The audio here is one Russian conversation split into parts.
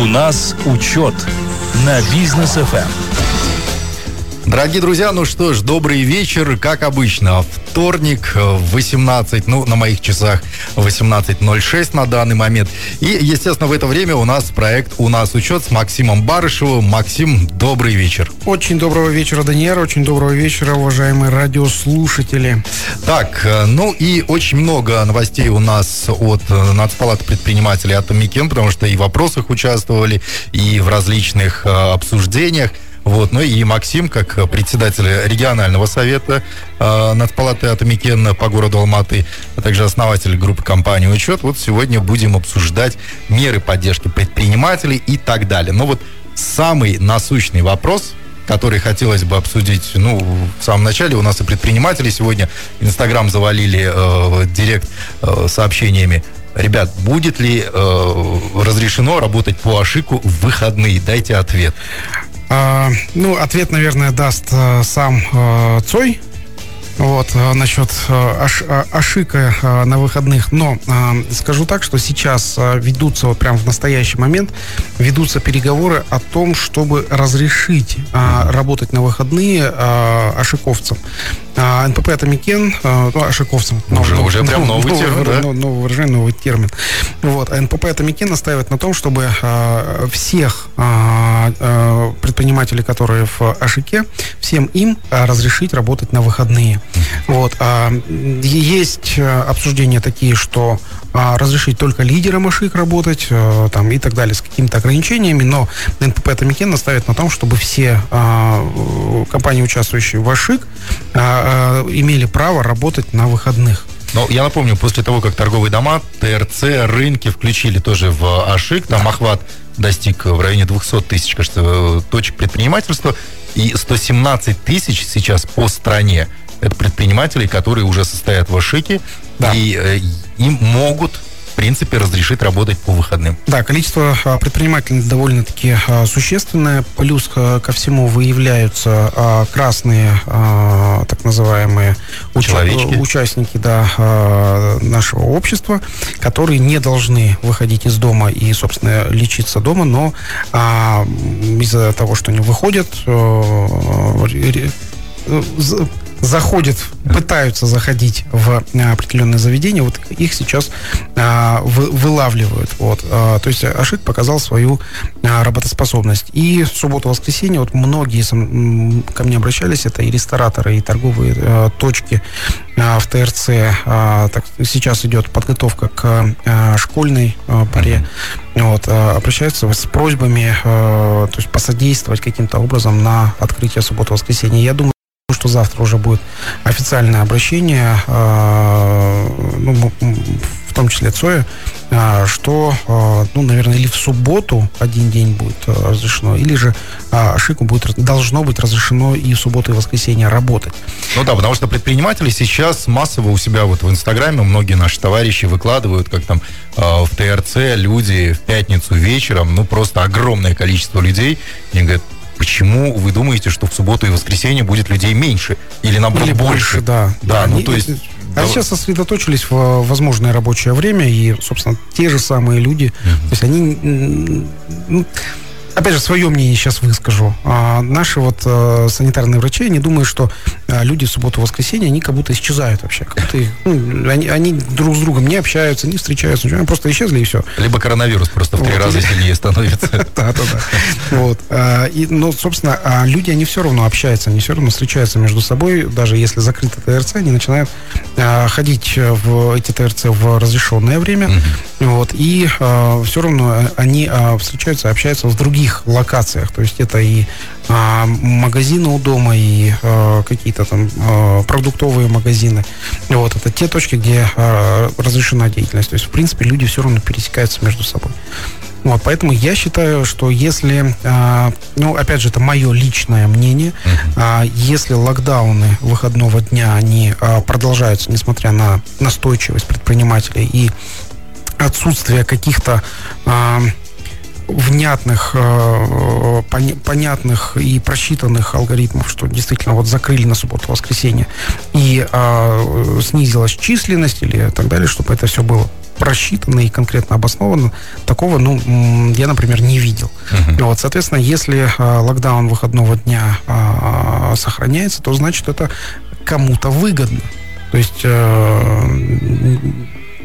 У нас учет на Бизнес FM. Дорогие друзья, ну что ж, добрый вечер, как обычно, вторник, 18, ну, на моих часах 18.06 на данный момент. И, естественно, в это время у нас проект «У нас учет» с Максимом Барышевым. Максим, добрый вечер. Очень доброго вечера, Данияр, очень доброго вечера, уважаемые радиослушатели. Так, э, ну и очень много новостей у нас от э, Нацпалаты предпринимателей Атамекен, потому что и в вопросах участвовали, и в различных э, обсуждениях. Вот, ну и Максим, как председатель регионального совета э, Нацпалаты Атамекен по городу Алматы, а также основатель группы компании «Учет», вот сегодня будем обсуждать меры поддержки предпринимателей и так далее. Но вот самый насущный вопрос, который хотелось бы обсудить, ну, в самом начале у нас и предприниматели сегодня Инстаграм завалили э, директ э, сообщениями. Ребят, будет ли э, разрешено работать по ошику в выходные? Дайте ответ. А, ну, ответ, наверное, даст а, сам а, Цой. Вот, насчет аш, ошика на выходных. Но скажу так, что сейчас ведутся, вот прямо в настоящий момент, ведутся переговоры о том, чтобы разрешить работать на выходные ошиковцам. А, НПП Атамекен, а, ну, Ашыковцам. Уже, новый, уже прям новый, новый термин, да? Новое выражение, новый термин. Вот. А НПП Атамекен настаивает на том, чтобы всех предпринимателей, которые в Ашыке, всем им разрешить работать на выходные. Вот. А, есть обсуждения такие, что а, разрешить только лидерам Ashyq работать а, там, и так далее, с какими-то ограничениями, но НПП Атамекен настаивает на том, чтобы все а, компании, участвующие в Ashyq, Э, имели право работать на выходных. Но я напомню, после того, как торговые дома, ТРЦ, рынки включили тоже в АШИК, там да. охват достиг в районе 200 тысяч, кажется, точек предпринимательства, и 117 тысяч сейчас по стране. Это предприниматели, которые уже состоят в АШИКе, да. и э, им могут принципе, разрешит работать по выходным. Да, количество а, предпринимателей довольно-таки а, существенное. Плюс а, ко всему выявляются красные, так называемые, Человечки. участники да, нашего общества, которые не должны выходить из дома и, собственно, лечиться дома, но из-за того, что они выходят, заходят, пытаются заходить в а, определенное заведение, вот их сейчас а, вы, вылавливают. Вот. А, то есть Ашик показал свою а, работоспособность. И субботу-воскресенье вот многие ко мне обращались, это и рестораторы, и торговые а, точки в ТРЦ. Так, сейчас идет подготовка к школьной паре. Вот, обращаются с просьбами а, то есть посодействовать каким-то образом на открытие субботу-воскресенья. Я думаю, что завтра уже будет официальное обращение, э, ну, в том числе ЦОя, э, что, э, ну, наверное, или в субботу один день будет разрешено, или же Шику будет, должно быть разрешено и в субботу, и в воскресенье работать. Ну да, потому что предприниматели сейчас массово у себя вот в Инстаграме, многие наши товарищи выкладывают, как там в ТРЦ люди в пятницу вечером, ну, просто огромное количество людей, и говорят, почему вы думаете, что в субботу и воскресенье будет людей меньше? Или наоборот Или больше? больше да. Да, ну то есть... А сейчас сосредоточились в возможное рабочее время, и, собственно, те же самые люди, mm-hmm. то есть они... Ну, опять же, свое мнение сейчас выскажу. А, наши вот а, санитарные врачи, они думают, что а, люди в субботу-воскресенье, они как будто исчезают вообще. Как будто, ну, они, они друг с другом не общаются, не встречаются, они просто исчезли и все. Либо коронавирус просто в три вот. раза сильнее становится. Да, да, да. Вот. А, ну, собственно, а люди, они все равно общаются, они все равно встречаются между собой, даже если закрыто ТРЦ, они начинают а, ходить в эти ТРЦ в разрешенное время, вот, и все равно они встречаются, общаются в других других локациях. То есть это и а, магазины у дома, и а, какие-то там а, продуктовые магазины. Вот это те точки, где а, разрешена деятельность. То есть, в принципе, люди все равно пересекаются между собой. Вот, поэтому я считаю, что если, а, ну, опять же, это мое личное мнение, uh-huh. а, если локдауны выходного дня, они а, продолжаются, несмотря на настойчивость предпринимателей и отсутствие каких-то а, внятных, э, понятных и просчитанных алгоритмов, что действительно вот закрыли на субботу-воскресенье и э, снизилась численность или так далее, чтобы это все было просчитано и конкретно обосновано, такого, ну, я, например, не видел. Uh-huh. Вот, соответственно, если а, локдаун выходного дня а, сохраняется, то значит это кому-то выгодно. То есть... А,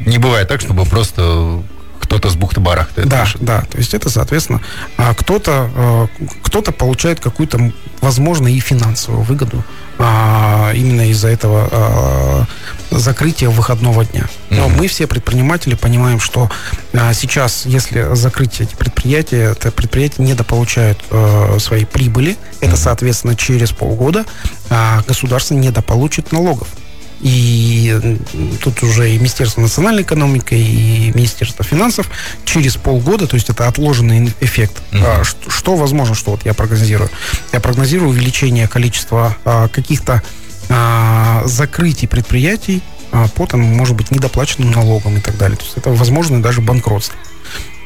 не бывает так, чтобы просто кто-то с бухты-барахты. Да, пишет. да. То есть это, соответственно, а, кто-то а, кто-то получает какую-то, возможно, и финансовую выгоду а, именно из-за этого закрытия выходного дня. Но mm-hmm. мы все предприниматели понимаем, что сейчас, если закрыть эти предприятия, это предприятия недополучают свои прибыли. Это, соответственно, через полгода государство недополучит налогов. И тут уже и Министерство национальной экономики, и Министерство финансов через полгода, то есть это отложенный эффект. Mm-hmm. Что, что возможно, что вот я прогнозирую? Я прогнозирую увеличение количества а, каких-то а, закрытий предприятий а, по, там, может быть, недоплаченным налогам и так далее. То есть это возможно даже банкротство.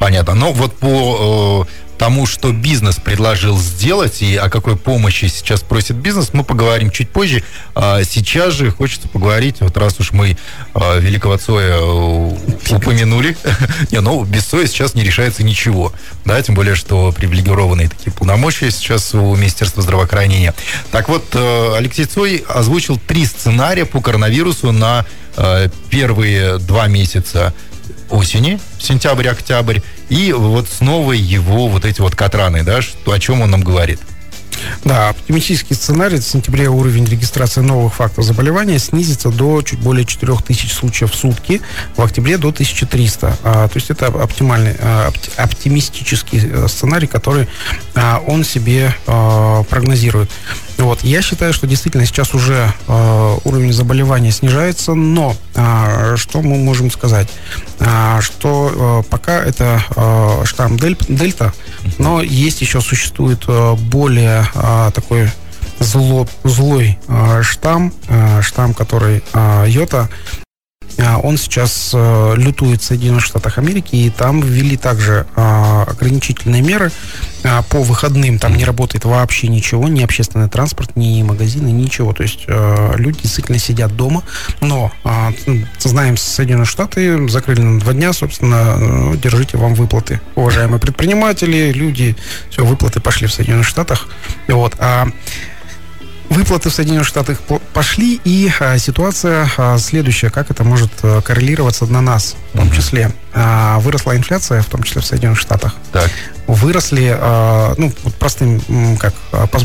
Понятно. Но вот по э, тому, что бизнес предложил сделать и о какой помощи сейчас просит бизнес, мы поговорим чуть позже. А сейчас же хочется поговорить, вот раз уж мы а, великого Цоя э, упомянули, не, ну, без Цоя сейчас не решается ничего, да, тем более, что привилегированные такие полномочия сейчас у Министерства здравоохранения. Так вот, э, Алексей Цой озвучил три сценария по коронавирусу на э, первые два месяца осени, сентябрь-октябрь, и вот снова его вот эти вот катраны, да, что, о чем он нам говорит. Да, оптимистический сценарий. В сентябре уровень регистрации новых фактов заболевания снизится до чуть более 4000 случаев в сутки, в октябре до 1300. А, то есть это оптимальный, а, оптимистический э, сценарий, который а, он себе а, прогнозирует. Вот. Я считаю, что действительно сейчас уже э, уровень заболевания снижается, но э, что мы можем сказать? Э, что э, пока это э, штамм дель, дельта, но есть еще существует э, более э, такой зло, злой э, штамм, э, штамм, который э, йота, он сейчас э, лютует в Соединенных Штатах Америки, и там ввели также э, ограничительные меры э, по выходным. Там не работает вообще ничего, ни общественный транспорт, ни магазины, ничего. То есть э, люди действительно сидят дома. Но, знаем, Соединенные Штаты закрыли на два дня, собственно, э, держите вам выплаты. Уважаемые предприниматели, люди, все, выплаты пошли в Соединенных Штатах. Вот. А Выплаты в Соединенных Штатах пошли, и а, ситуация а, следующая. Как это может а, коррелироваться на нас, в том числе? А, выросла инфляция, в том числе в Соединенных Штатах. Так. Выросли, ну, простым, как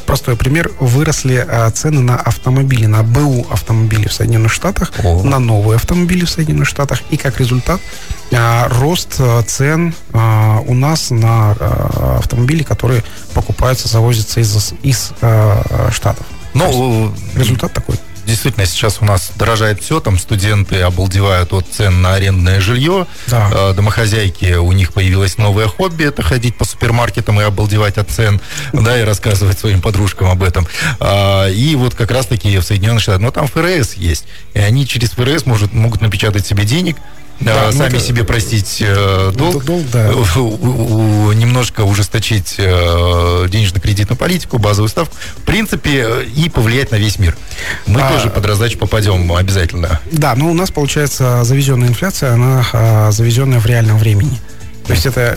простой пример, выросли цены на автомобили, на БУ автомобили в Соединенных Штатах, О. на новые автомобили в Соединенных Штатах, и как результат рост цен у нас на автомобили, которые покупаются, завозятся из, из Штатов. Ну, результат такой. Действительно, сейчас у нас дорожает все, там студенты обалдевают от цен на арендное жилье, да. Э, домохозяйки, у них появилось новое хобби, это ходить по супермаркетам и обалдевать от цен, да, и рассказывать своим подружкам об этом. А, и вот как раз-таки в Соединенных Штатах, но там ФРС есть, и они через ФРС может, могут напечатать себе денег, да, ну сами это... себе простить э, долг, долг да. у, у, немножко ужесточить э, денежно-кредитную политику, базовую ставку, в принципе, и повлиять на весь мир. Мы а, тоже под раздачу попадем обязательно. Да, но у нас, получается, завезенная инфляция, она а, завезенная в реальном времени. То есть это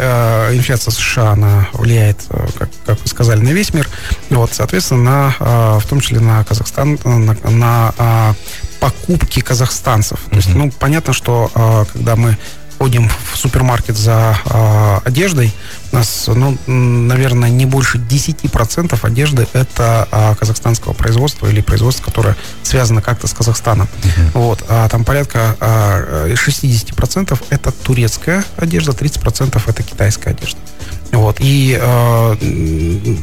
э, инфляция США, она влияет, э, как, как вы сказали, на весь мир. Вот, соответственно, на, э, в том числе на Казахстан, на, на э, покупки казахстанцев. Mm-hmm. То есть, ну, понятно, что э, когда мы ходим в супермаркет за э, одеждой, у нас, ну, наверное, не больше 10% одежды это э, казахстанского производства или производства, которое связано как-то с Казахстаном. Uh-huh. Вот, а там порядка э, 60% это турецкая одежда, 30% это китайская одежда. Вот, и, э,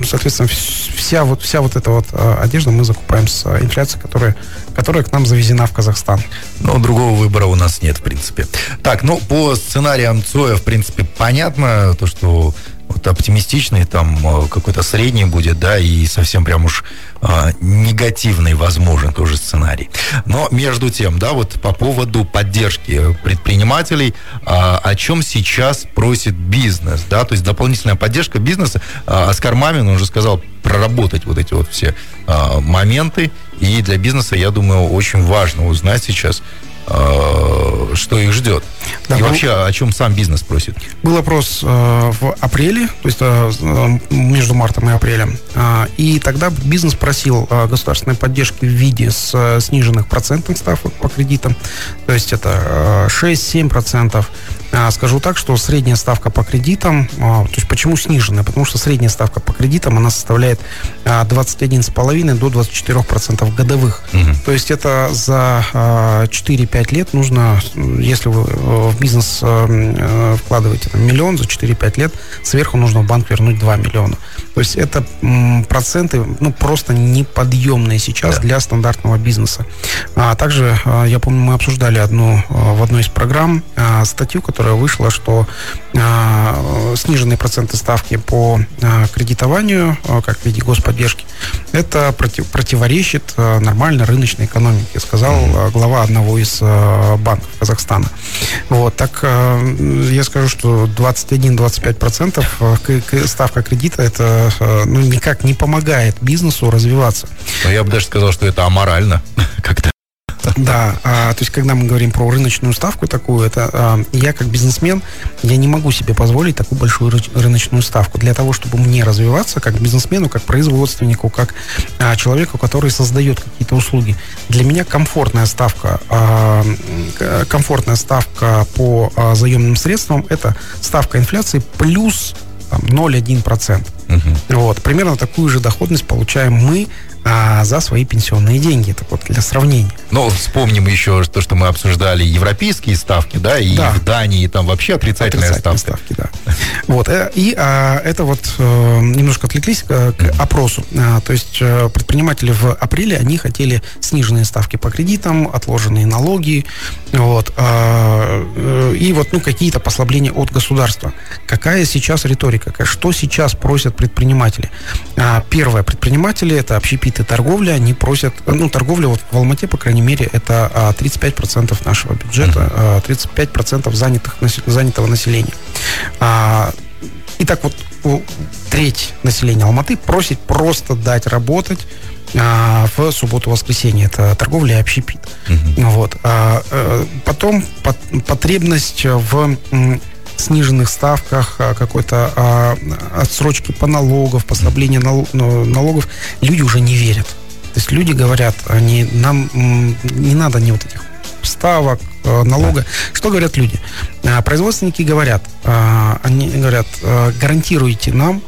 соответственно, вся вот, вся вот эта вот э, одежда мы закупаем с инфляцией, которая, которая к нам завезена в Казахстан. Но другого выбора у нас нет, в принципе. Так, ну, по сценариям Цоя, в принципе, понятно, то, что вот оптимистичный, там э, какой-то средний будет, да, и совсем прям уж э, негативный, возможен тоже сценарий. Но между тем, да, вот по поводу поддержки предпринимателей, э, о чем сейчас просит бизнес, да, то есть дополнительная поддержка бизнеса. Э, Оскар Мамин уже сказал проработать вот эти вот все э, моменты, и для бизнеса, я думаю, очень важно узнать сейчас, что их ждет. Да, и был, вообще, о чем сам бизнес просит? Был опрос э, в апреле, то есть э, между мартом и апрелем. Э, и тогда бизнес просил э, государственной поддержки в виде с, э, сниженных процентных ставок по кредитам. То есть это э, 6-7%. А, скажу так, что средняя ставка по кредитам, а, то есть почему сниженная? Потому что средняя ставка по кредитам, она составляет 21,5 а, до 24% годовых. Угу. То есть это за 4-5 лет нужно, если вы э, в бизнес э, э, вкладываете там, миллион, за 4-5 лет сверху нужно в банк вернуть 2 миллиона. То есть это проценты ну, просто неподъемные сейчас да. для стандартного бизнеса. А также, я помню, мы обсуждали одну в одной из программ статью, которая которая вышла, что э, сниженные проценты ставки по э, кредитованию, э, как в виде господдержки, это против, противоречит э, нормальной рыночной экономике, сказал э, глава одного из э, банков Казахстана. Вот, так э, я скажу, что 21-25 процентов э, ставка кредита это э, ну, никак не помогает бизнесу развиваться. Но я бы даже сказал, что это аморально как-то. Да, а, то есть когда мы говорим про рыночную ставку такую, это а, я как бизнесмен, я не могу себе позволить такую большую рыночную ставку. Для того, чтобы мне развиваться как бизнесмену, как производственнику, как а, человеку, который создает какие-то услуги. Для меня комфортная ставка, а, комфортная ставка по а, заемным средствам это ставка инфляции плюс 0,1%. Угу. Вот, примерно такую же доходность получаем мы а, за свои пенсионные деньги. Так вот, для сравнения. Но вспомним еще то, что мы обсуждали европейские ставки, да, и да. в Дании там вообще отрицательная отрицательные ставка. ставки, да. Вот, э, и а, это вот э, немножко отвлеклись к, к опросу. А, то есть э, предприниматели в апреле, они хотели сниженные ставки по кредитам, отложенные налоги, вот, а, и вот, ну, какие-то послабления от государства. Какая сейчас риторика? Что сейчас просят предприниматели? А, первое, предприниматели, это общепит какие-то торговли, они просят, ну, торговля вот в Алмате, по крайней мере, это 35% а, нашего бюджета, 35% а, занятых, занятого населения. А, итак, вот треть населения Алматы просит просто дать работать в субботу-воскресенье. Это торговля и общепит. Uh-huh. Вот. А, э, потом потребность в сниженных ставках, какой-то а, отсрочки по налогов, послабления нал, налогов, люди уже не верят. То есть люди говорят, они, нам не надо ни вот этих ставок, э, налога. Да. Что говорят люди? А, производственники говорят, а, они говорят, э, гарантируйте нам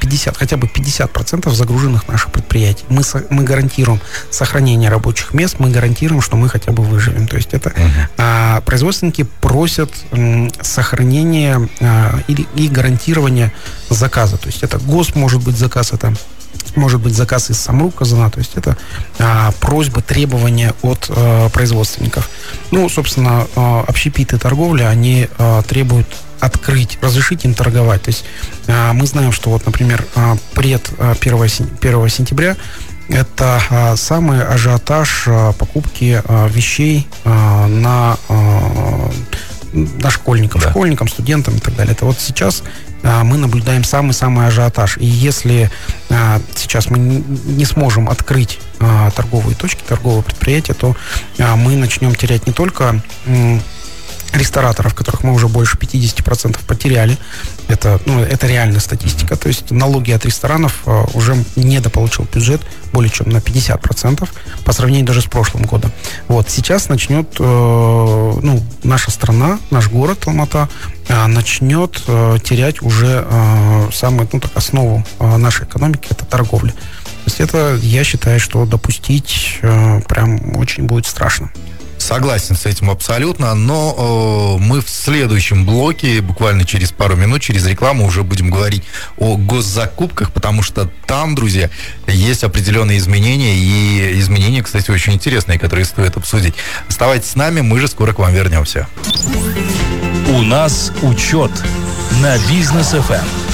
50, хотя бы 50% загруженных наших предприятий. Мы, мы гарантируем сохранение рабочих мест, мы гарантируем, что мы хотя бы выживем. То есть это uh-huh. производственники просят м, сохранения а, и, гарантирования заказа. То есть это гос может быть заказ, это может быть заказ из самого казана, то есть это а, просьба, требования от а, производственников. Ну, собственно, а, общепиты торговля, они а, требуют открыть, разрешить им торговать. То есть а, мы знаем, что вот, например, а, пред а, 1, 1 сентября это а, самый ажиотаж а, покупки а, вещей а, на а, на школьников, да. школьникам, студентам и так далее. Это вот сейчас мы наблюдаем самый-самый ажиотаж. И если а, сейчас мы не, сможем открыть а, торговые точки, торговые предприятия, то а, мы начнем терять не только рестораторов, которых мы уже больше 50% потеряли. Это, ну, это реальная статистика. То есть налоги от ресторанов э, уже недополучил бюджет более чем на 50% по сравнению даже с прошлым годом. Вот сейчас начнет, э, ну, наша страна, наш город Алмата э, начнет э, терять уже э, самую, ну, так, основу э, нашей экономики, это торговля. То есть это, я считаю, что допустить э, прям очень будет страшно. Согласен с этим абсолютно, но э, мы в следующем блоке, буквально через пару минут, через рекламу уже будем говорить о госзакупках, потому что там, друзья, есть определенные изменения, и изменения, кстати, очень интересные, которые стоит обсудить. Оставайтесь с нами, мы же скоро к вам вернемся. У нас учет на бизнес FM.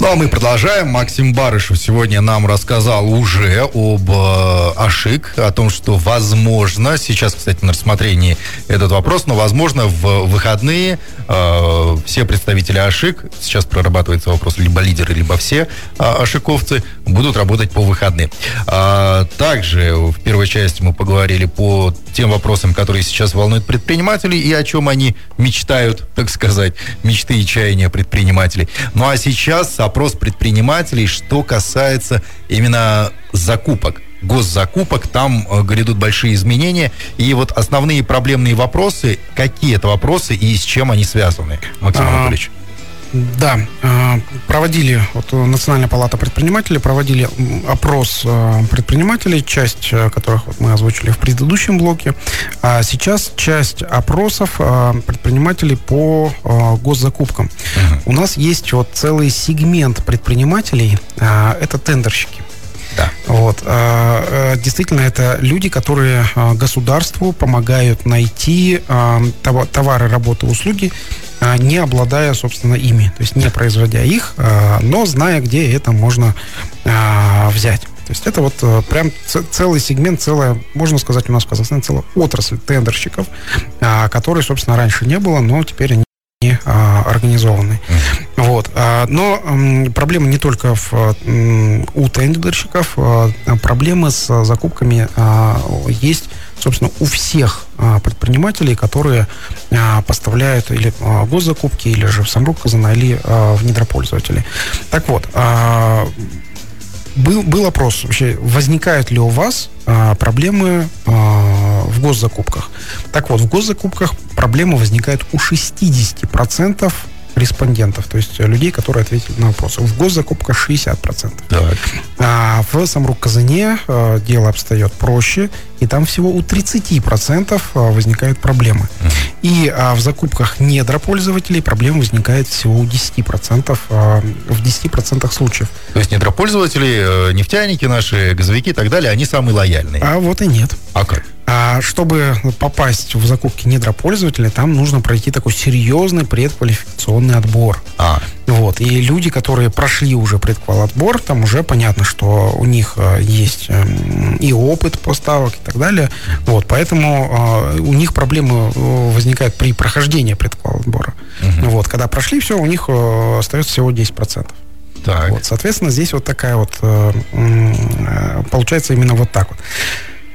Ну, а мы продолжаем. Максим Барышев сегодня нам рассказал уже об э, АШИК, о том, что возможно, сейчас, кстати, на рассмотрении этот вопрос, но возможно в выходные э, все представители АШИК, сейчас прорабатывается вопрос, либо лидеры, либо все э, АШИКовцы, будут работать по выходным. А, также в первой части мы поговорили по тем вопросам, которые сейчас волнуют предпринимателей и о чем они мечтают, так сказать, мечты и чаяния предпринимателей. Ну а сейчас опрос предпринимателей, что касается именно закупок госзакупок, там э, грядут большие изменения. И вот основные проблемные вопросы, какие это вопросы и с чем они связаны, Максим а, Анатольевич? Да, э, проводили, вот Национальная палата предпринимателей проводили опрос э, предпринимателей, часть э, которых вот мы озвучили в предыдущем блоке. А сейчас часть опросов предпринимателей по госзакупкам. uh У нас есть вот целый сегмент предпринимателей, это тендерщики. Да. Вот. Действительно, это люди, которые государству помогают найти товары, работы, услуги а, не обладая, собственно, ими, то есть не производя их, а, но зная, где это можно а, взять. То есть это вот прям целый сегмент, целая, можно сказать, у нас в Казахстане целая отрасль тендерщиков, которые, собственно, раньше не было, но теперь они организованы. Mm-hmm. Вот. Но проблема не только в, у тендерщиков, проблемы с закупками есть собственно, у всех а, предпринимателей, которые а, поставляют или а, госзакупки, или же в Самрук Казана, или в недропользователи. Так вот, был, был опрос вообще, возникают ли у вас проблемы в госзакупках. Так вот, в госзакупках проблемы возникают у 60% респондентов, то есть людей, которые ответили на вопросы. В госзакупках 60%. Так. А в Самрук-Казане э, дело обстоит проще, и там всего у 30% э, возникают проблемы. И а, в закупках недропользователей проблем возникает всего у 10%, а, в 10% случаев. То есть недропользователи, нефтяники наши, газовики и так далее, они самые лояльные? А вот и нет. А как? А чтобы попасть в закупки недропользователя, там нужно пройти такой серьезный предквалификационный отбор. А. Вот. И люди, которые прошли уже предквал-отбор, там уже понятно, что у них э, есть эм, и опыт поставок и так далее. Вот. Поэтому э, у них проблемы э, возникают при прохождении предквал-отбора. Угу. Вот. Когда прошли, все, у них остается всего 10%. Так. Вот, соответственно, здесь вот такая вот получается именно вот так вот.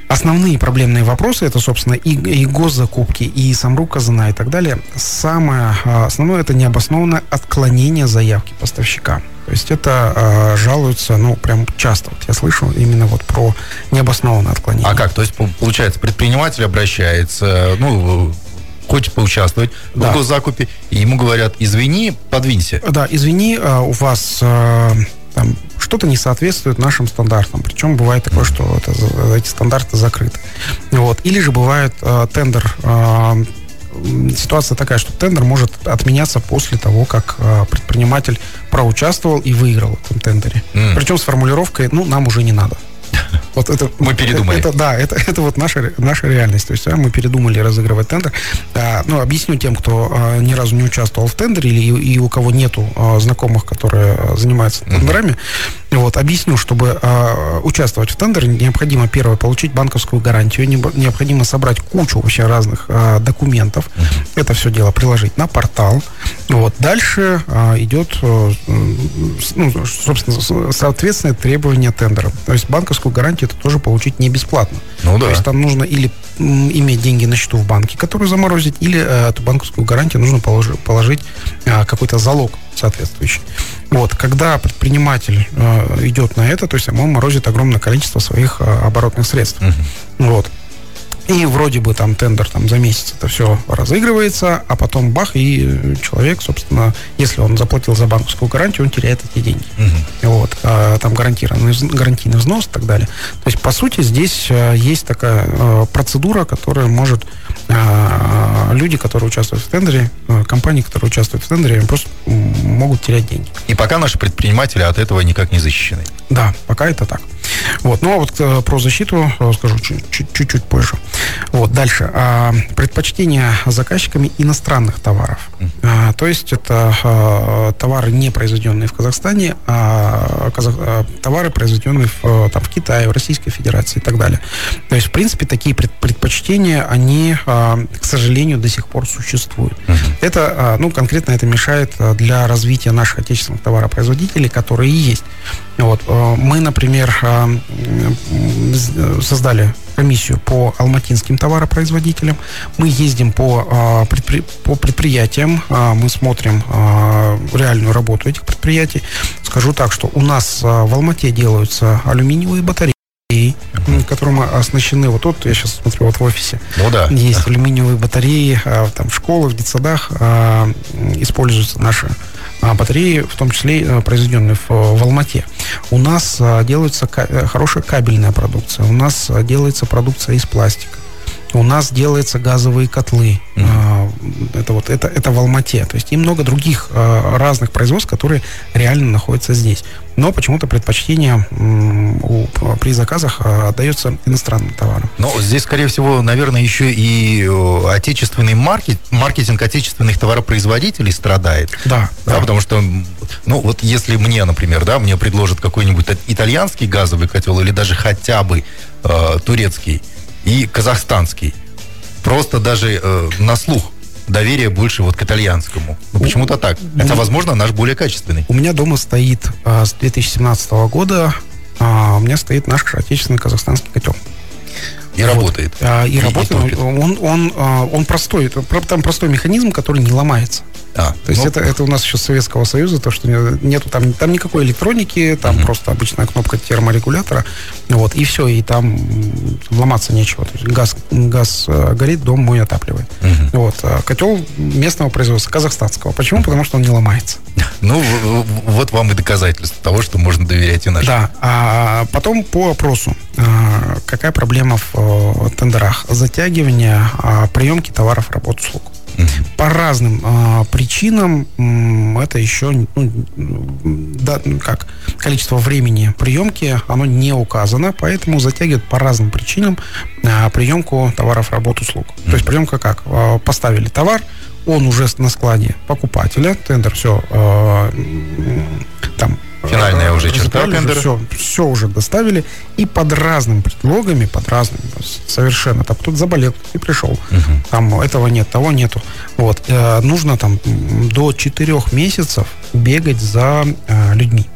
Основные проблемные вопросы, это, собственно, и, и госзакупки, и Самрук Казана и так далее. Самое а, основное, это необоснованное отклонение заявки поставщика. То есть это э, жалуются, ну, прям часто. Вот я слышу именно вот про необоснованное отклонение. А как? То есть, получается, предприниматель обращается, ну, хочет поучаствовать да. в госзакупе, и ему говорят, извини, подвинься. Да, извини, а, у вас там что-то не соответствует нашим стандартам. Причем бывает такое, что это, эти стандарты закрыты. Вот. Или же бывает э, тендер э, ситуация такая, что тендер может отменяться после того, как э, предприниматель проучаствовал и выиграл в этом тендере. Mm. Причем с формулировкой, ну, нам уже не надо. Вот это, мы передумали. Это, да, это, это вот наша, наша реальность. То есть а, мы передумали разыгрывать тендер. А, ну, объясню тем, кто а, ни разу не участвовал в тендере или и, и у кого нету а, знакомых, которые а, занимаются тендерами. Uh-huh. Вот, объясню, чтобы а, участвовать в тендере, необходимо, первое, получить банковскую гарантию, не, необходимо собрать кучу вообще разных а, документов. Uh-huh. Это все дело приложить на портал. Вот. Дальше а, идет, а, ну, собственно, соответственное требование тендера. То есть банковскую гарантию это тоже получить не бесплатно. Ну да. То есть там нужно или иметь деньги на счету в банке, которые заморозить, или э, эту банковскую гарантию нужно положить, положить э, какой-то залог соответствующий. Вот, когда предприниматель э, идет на это, то есть он морозит огромное количество своих оборотных средств. Угу. Вот. И вроде бы там тендер там за месяц это все разыгрывается, а потом бах, и человек, собственно, если он заплатил за банковскую гарантию, он теряет эти деньги. Угу. Вот. А, там гарантированный, гарантийный взнос и так далее. То есть, по сути, здесь а, есть такая а, процедура, которая может люди, которые участвуют в тендере, компании, которые участвуют в тендере, просто могут терять деньги. И пока наши предприниматели от этого никак не защищены. Да, пока это так. Вот. Ну, а вот э, про защиту э, скажу чуть-чуть позже. Вот, дальше. А, предпочтение заказчиками иностранных товаров. А, то есть это а, товары, не произведенные в Казахстане, а, товары, произведенные в, там, в Китае, в Российской Федерации и так далее. То есть, в принципе, такие пред, предпочтения, они, к сожалению, до сих пор существуют. Uh-huh. Это, ну, конкретно это мешает для развития наших отечественных товаропроизводителей, которые есть. Вот. Мы, например, создали комиссию по алматинским товаропроизводителям. Мы ездим по, а, предпри... по предприятиям, а, мы смотрим а, реальную работу этих предприятий. Скажу так, что у нас в Алмате делаются алюминиевые батареи которым оснащены. Вот тут, я сейчас смотрю, вот в офисе. Ну да. Есть алюминиевые батареи, там в школах, в детсадах используются наши батареи, в том числе э, произведенные в, в Алмате. У нас э, делается э, хорошая кабельная продукция, у нас делается продукция из пластика. У нас делаются газовые котлы. Mm-hmm. Это вот это, это в Алмате. То есть и много других разных производств, которые реально находятся здесь. Но почему-то предпочтение у, при заказах отдается иностранным товарам. Но здесь, скорее всего, наверное, еще и отечественный маркет, маркетинг отечественных товаропроизводителей страдает. Да, да. да. Потому что, ну, вот если мне, например, да, мне предложат какой-нибудь итальянский газовый котел или даже хотя бы э, турецкий, и казахстанский. Просто даже э, на слух доверие больше вот к итальянскому. Ну, почему-то так. Хотя, возможно, наш более качественный. У меня дома стоит а, с 2017 года, а, у меня стоит наш отечественный казахстанский котел. И вот. работает. А, и, и работает. И он, он, он, а, он простой. Там простой механизм, который не ломается. А, то есть ну, это, это у нас еще с Советского Союза, то, что нету там, там никакой электроники, там угу. просто обычная кнопка терморегулятора, вот, и все, и там ломаться нечего. То есть газ, газ э, горит, дом мой отапливает. Угу. Вот, а котел местного производства, казахстанского. Почему? Потому что он не ломается. Ну, вот вам и доказательство того, что можно доверять и нашим. Да, а потом по опросу. А, какая проблема в э, тендерах? Затягивание а, приемки товаров, работ, услуг. По разным а, причинам это еще ну, да, как количество времени приемки оно не указано, поэтому затягивает по разным причинам а, приемку товаров, работ, услуг. Mm-hmm. То есть приемка как? А, поставили товар, он уже на складе покупателя, тендер все а, там Финальная уже черта тендера. Все, все уже доставили. И под разными предлогами, под разными, совершенно. Там кто-то заболел и пришел. Угу. Там этого нет, того нету. Вот. Э, нужно там до четырех месяцев бегать за э, людьми.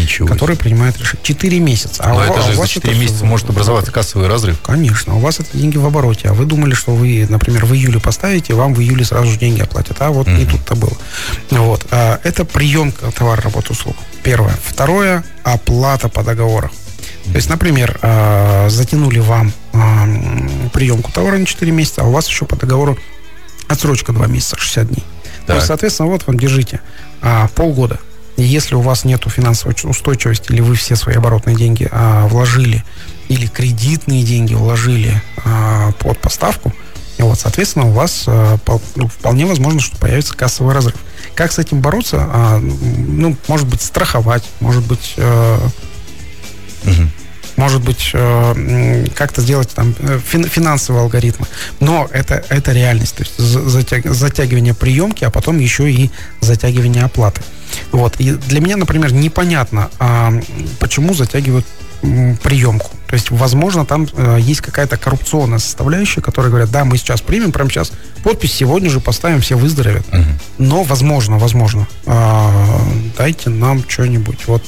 Ничего. Который принимает решение. Четыре месяца. А Но у, это же а за четыре месяца может образоваться кассовый разрыв. Конечно. У вас это деньги в обороте. А вы думали, что вы, например, в июле поставите, вам в июле сразу же деньги оплатят. А вот угу. не тут-то было. Вот. А, это приемка товара, работы, услуг. Первое. Второе. Оплата по договору. То есть, например, а, затянули вам а, приемку товара на 4 месяца, а у вас еще по договору отсрочка 2 месяца, 60 дней. Так. То есть, соответственно, вот вам держите полгода если у вас нет финансовой устойчивости, или вы все свои оборотные деньги а, вложили, или кредитные деньги вложили а, под поставку, вот, соответственно, у вас а, ну, вполне возможно, что появится кассовый разрыв. Как с этим бороться? А, ну, может быть, страховать, может быть... А, угу может быть, э, как-то сделать там э, финансовые алгоритмы. Но это, это реальность. То есть затягивание приемки, а потом еще и затягивание оплаты. Вот. И для меня, например, непонятно, а, почему затягивают приемку. То есть, возможно, там э, есть какая-то коррупционная составляющая, которая говорят, да, мы сейчас примем, прямо сейчас подпись сегодня же поставим, все выздоровеют. Угу. Но, возможно, возможно, э, дайте нам что-нибудь вот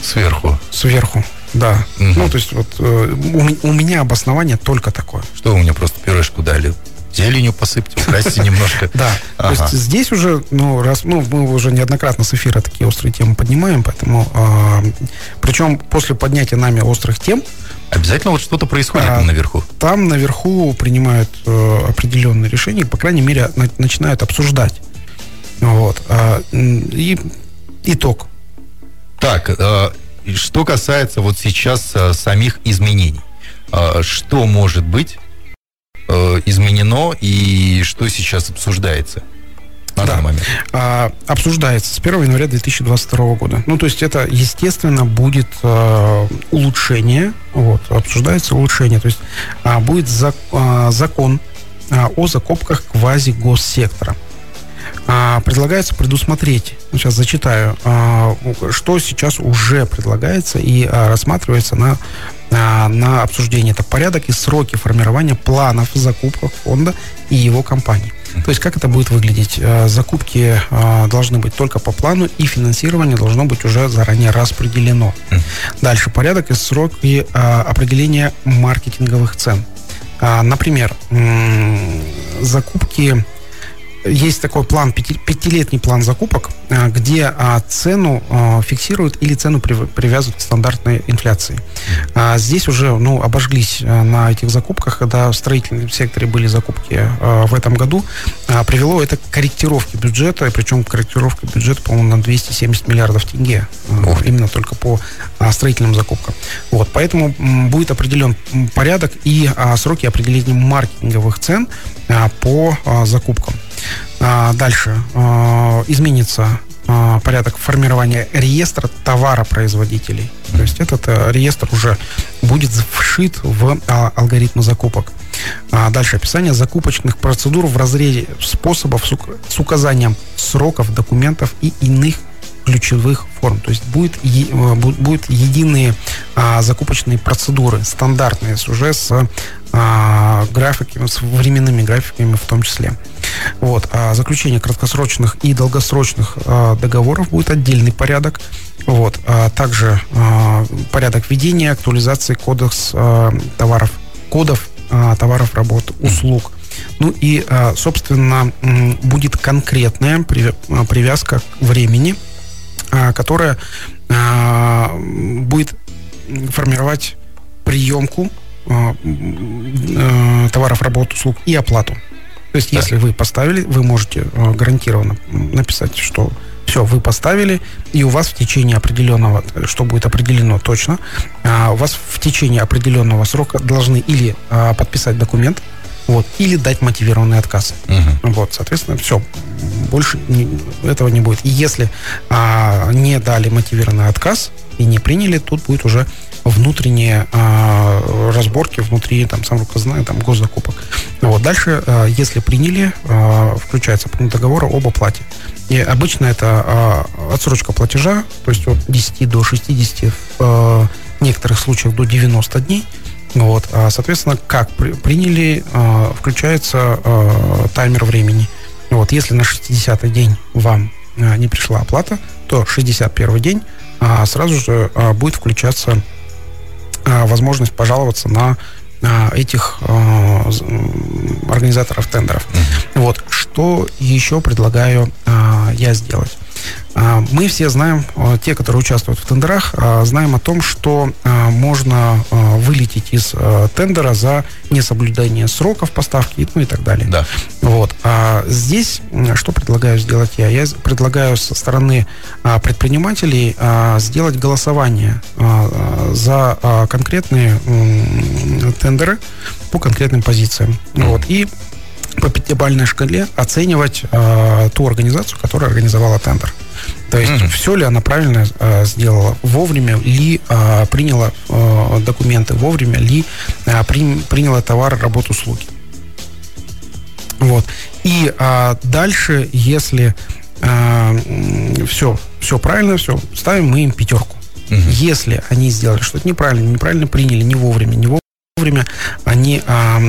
сверху. Сверху. Да. Угу. Ну, то есть вот э, у, у меня обоснование только такое. Что вы мне просто пюрешку дали? зеленью посыпьте, украсьте немножко. Да, то есть здесь уже, ну, раз, ну, мы уже неоднократно с эфира такие острые темы поднимаем, поэтому, а, причем после поднятия нами острых тем, Обязательно вот что-то происходит а, наверху. Там наверху принимают э, определенные решения, по крайней мере, начинают обсуждать. Вот. А, и итог. Так, э, что касается вот сейчас э, самих изменений, э, что может быть э, изменено и что сейчас обсуждается? на Да. данный момент? а, обсуждается с 1 января 2022 года. Ну, то есть это, естественно, будет а, улучшение, вот, обсуждается улучшение, то есть а, будет зак- а, закон а, о закупках квази-госсектора. А, предлагается предусмотреть, ну, сейчас зачитаю, а, что сейчас уже предлагается и а, рассматривается на, на обсуждение. Это порядок и сроки формирования планов закупок фонда и его компаний. То есть как это будет выглядеть? Закупки должны быть только по плану, и финансирование должно быть уже заранее распределено. Дальше порядок и сроки определения маркетинговых цен. Например, закупки есть такой план, пяти- пятилетний план закупок, а, где а, цену а, фиксируют или цену прив- привязывают к стандартной инфляции. А, Здесь уже ну, обожглись а, на этих закупках, когда в строительном секторе были закупки в этом году, а, привело это к корректировке бюджета, причем корректировка бюджета, по-моему, на 270 миллиардов тенге, ты. именно только по строительным закупкам. Вот, поэтому будет определен порядок и сроки определения маркетинговых цен по закупкам. А, Дальше а, изменится а, порядок формирования реестра товаропроизводителей. То есть этот э, реестр уже будет вшит в алгоритмы закупок. Дальше описание закупочных процедур в разрезе способов с ук- с указанием сроков, документов и иных ключевых форм. То есть будет, э, бу- будут единые закупочные процедуры, стандартные, уже с графиками, с временными графиками в том числе. Вот. А заключение краткосрочных и долгосрочных а, договоров будет отдельный порядок. Вот. А также а, порядок ведения, актуализации кодекс а, товаров, кодов а, товаров, работ, услуг. Ну и, а, собственно, будет конкретная а, привязка к времени, а, которая будет формировать приемку товаров, работ, услуг и оплату. То есть, Так. если вы поставили, вы можете э, гарантированно написать, что все, вы поставили, и у вас в течение определенного, э, что будет определено точно, а, у вас в течение определенного срока должны или а, подписать документ, вот, или дать мотивированный отказ. Мгм. Вот, соответственно, все. Больше не- этого не будет. И если а, не дали мотивированный отказ и не приняли, тут будет уже внутренние а, разборки внутри, там, сам рука знает, там, госзакупок. Вот. Дальше, а, если приняли, а, включается пункт договора об оплате. И обычно это а, отсрочка платежа, то есть от 10 до 60, в а, некоторых случаях до 90 дней. Вот, а, соответственно, как при- приняли, а, включается а, таймер времени. Вот, если на 60-й день вам а, не пришла оплата, то 61 день а, сразу же а, будет включаться возможность пожаловаться на а, этих м, организаторов тендеров. Вот, что еще предлагаю я сделать? А, Мы все знаем, а, те, которые участвуют в тендерах, а, знаем о том, что можно вылететь из тендера за несоблюдение сроков поставки ну и так далее. Да. Вот. А здесь что предлагаю сделать я? Я предлагаю со стороны предпринимателей сделать голосование за конкретные тендеры по конкретным позициям. Вот. И по пятибалльной шкале оценивать а, ту организацию, которая организовала тендер. То есть Мгм. все ли она правильно а, сделала, вовремя ли а, приняла а, документы, вовремя ли а, при- приняла товар, работу, услуги. Вот. И а, дальше, если все, все правильно, все, ставим мы им пятерку. Мгм. Если они сделали что-то неправильно, неправильно приняли, не вовремя, не вовремя, они а,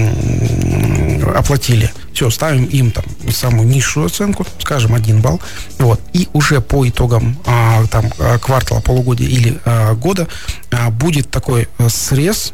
оплатили. Все, ставим им там самую низшую оценку, скажем, один балл. Вот. И уже по итогам а, там, а, квартала, полугодия или а, года а, будет такой а, срез,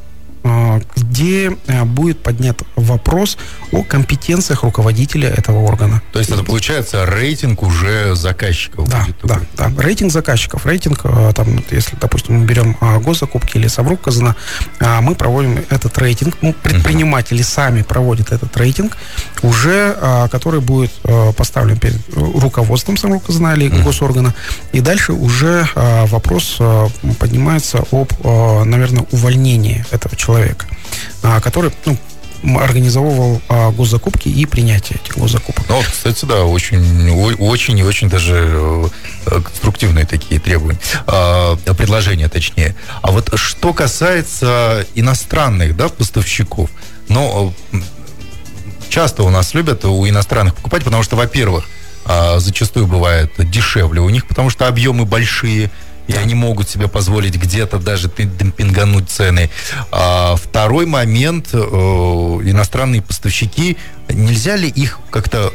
где а, будет поднят вопрос о компетенциях руководителя этого органа. То есть это получается рейтинг уже заказчиков Да, будет да, да. Рейтинг заказчиков. Рейтинг, э, там, если, допустим, мы берем а, госзакупки или Соврук Казана, а, мы проводим этот рейтинг. Ну, предприниматели сами проводят этот рейтинг, уже а, который будет э, поставлен перед руководством Соврук Казана или госоргана. И дальше уже а, вопрос а, поднимается об, а, наверное, увольнении этого человека, а, который, ну, организовывал госзакупки и принятие этих госзакупок. Ну, кстати, да, очень, очень и очень даже э, конструктивные такие требования, а, предложения точнее. А вот что касается иностранных, да, поставщиков, ну, часто у нас любят у иностранных покупать, потому что, во-первых, а, зачастую бывает дешевле у них, потому что объемы большие, и они могут себе позволить где-то даже демпингануть цены. А второй момент, э, иностранные поставщики, нельзя ли их как-то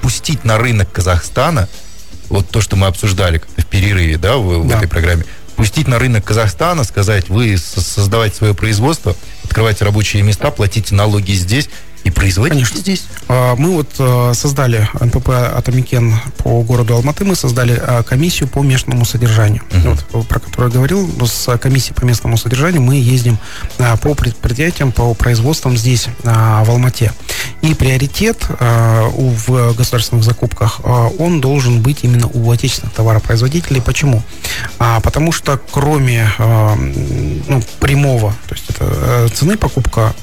пустить на рынок Казахстана, вот то, что мы обсуждали в перерыве, да, в, да. в этой программе, пустить на рынок Казахстана, сказать, вы создавайте свое производство, открывайте рабочие места, платите налоги здесь, и производить Конечно. здесь? А, мы вот а, создали НПП «Атамекен» по городу Алматы, мы создали а, комиссию по местному содержанию, uh-huh. вот, про которую я говорил. С комиссией по местному содержанию мы ездим по предприятиям, по производствам здесь, в Алмате. И приоритет в государственных закупках, он должен быть именно у отечественных товаропроизводителей. Почему? Потому что кроме ну, прямого, то есть это цены покупка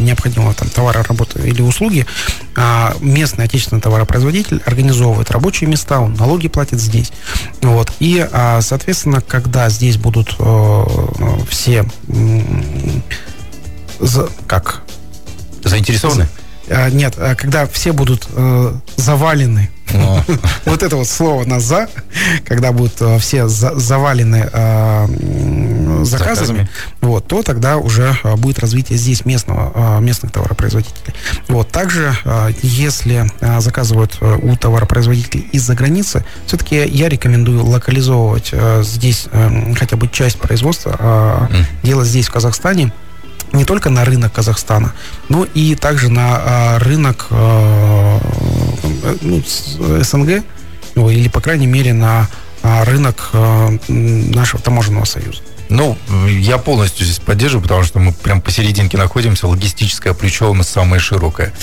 необходимого там, товара, работы или услуги, а местный отечественный товаропроизводитель организовывает рабочие места, он налоги платит здесь. Вот. И, а, соответственно, когда здесь будут э, все как заинтересованы? А, нет, а когда все будут э, завалены. Вот это вот слово на «за», когда будут э, все завалены э, заказами, вот, то тогда уже э, будет развитие здесь местного, местных товаропроизводителей. Вот, также, если заказывают у товаропроизводителей из-за границы, все-таки я рекомендую локализовывать здесь хотя бы часть производства, делать здесь, в Казахстане, не только на рынок Казахстана, но и также на а, рынок а, ну, СНГ, ну, или, по крайней мере, на а, рынок нашего таможенного союза. Ну, я полностью здесь поддерживаю, потому что мы прям посерединке находимся, логистическая плечо самая широкая.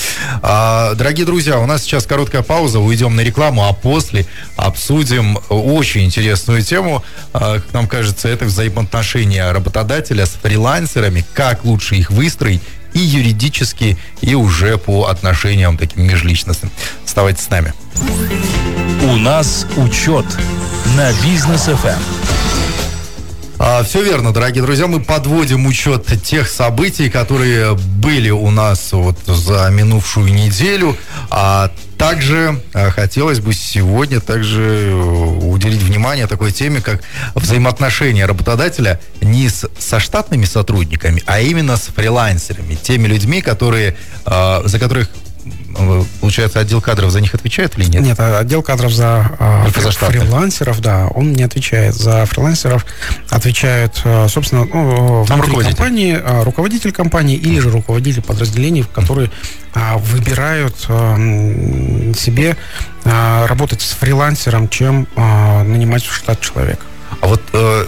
А, дорогие друзья, у нас сейчас короткая пауза, уйдем на рекламу, а после обсудим очень интересную тему. А, как нам кажется, это взаимоотношения работодателя с фрилансерами, как лучше их выстроить и юридически, и уже по отношениям таким межличностным. Оставайтесь с нами. У нас учет на бизнес FM. А, все верно, дорогие друзья, мы подводим учет тех событий, которые были у нас вот за минувшую неделю. А также а, хотелось бы сегодня также э, уделить внимание такой теме, как взаимоотношения работодателя не с, со штатными сотрудниками, а именно с фрилансерами, теми людьми, которые, а, за которых получается, отдел кадров за них отвечает или нет? Нет, а отдел кадров за, а, за фрилансеров, да, он не отвечает. За фрилансеров отвечают, а, собственно, ну, руководитель компании, руководитель компании или же руководитель подразделений, которые выбирают себе работать с фрилансером, чем нанимать в штат человека. А вот э,